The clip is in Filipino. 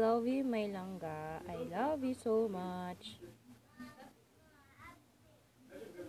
love you, my langga. I love you so much.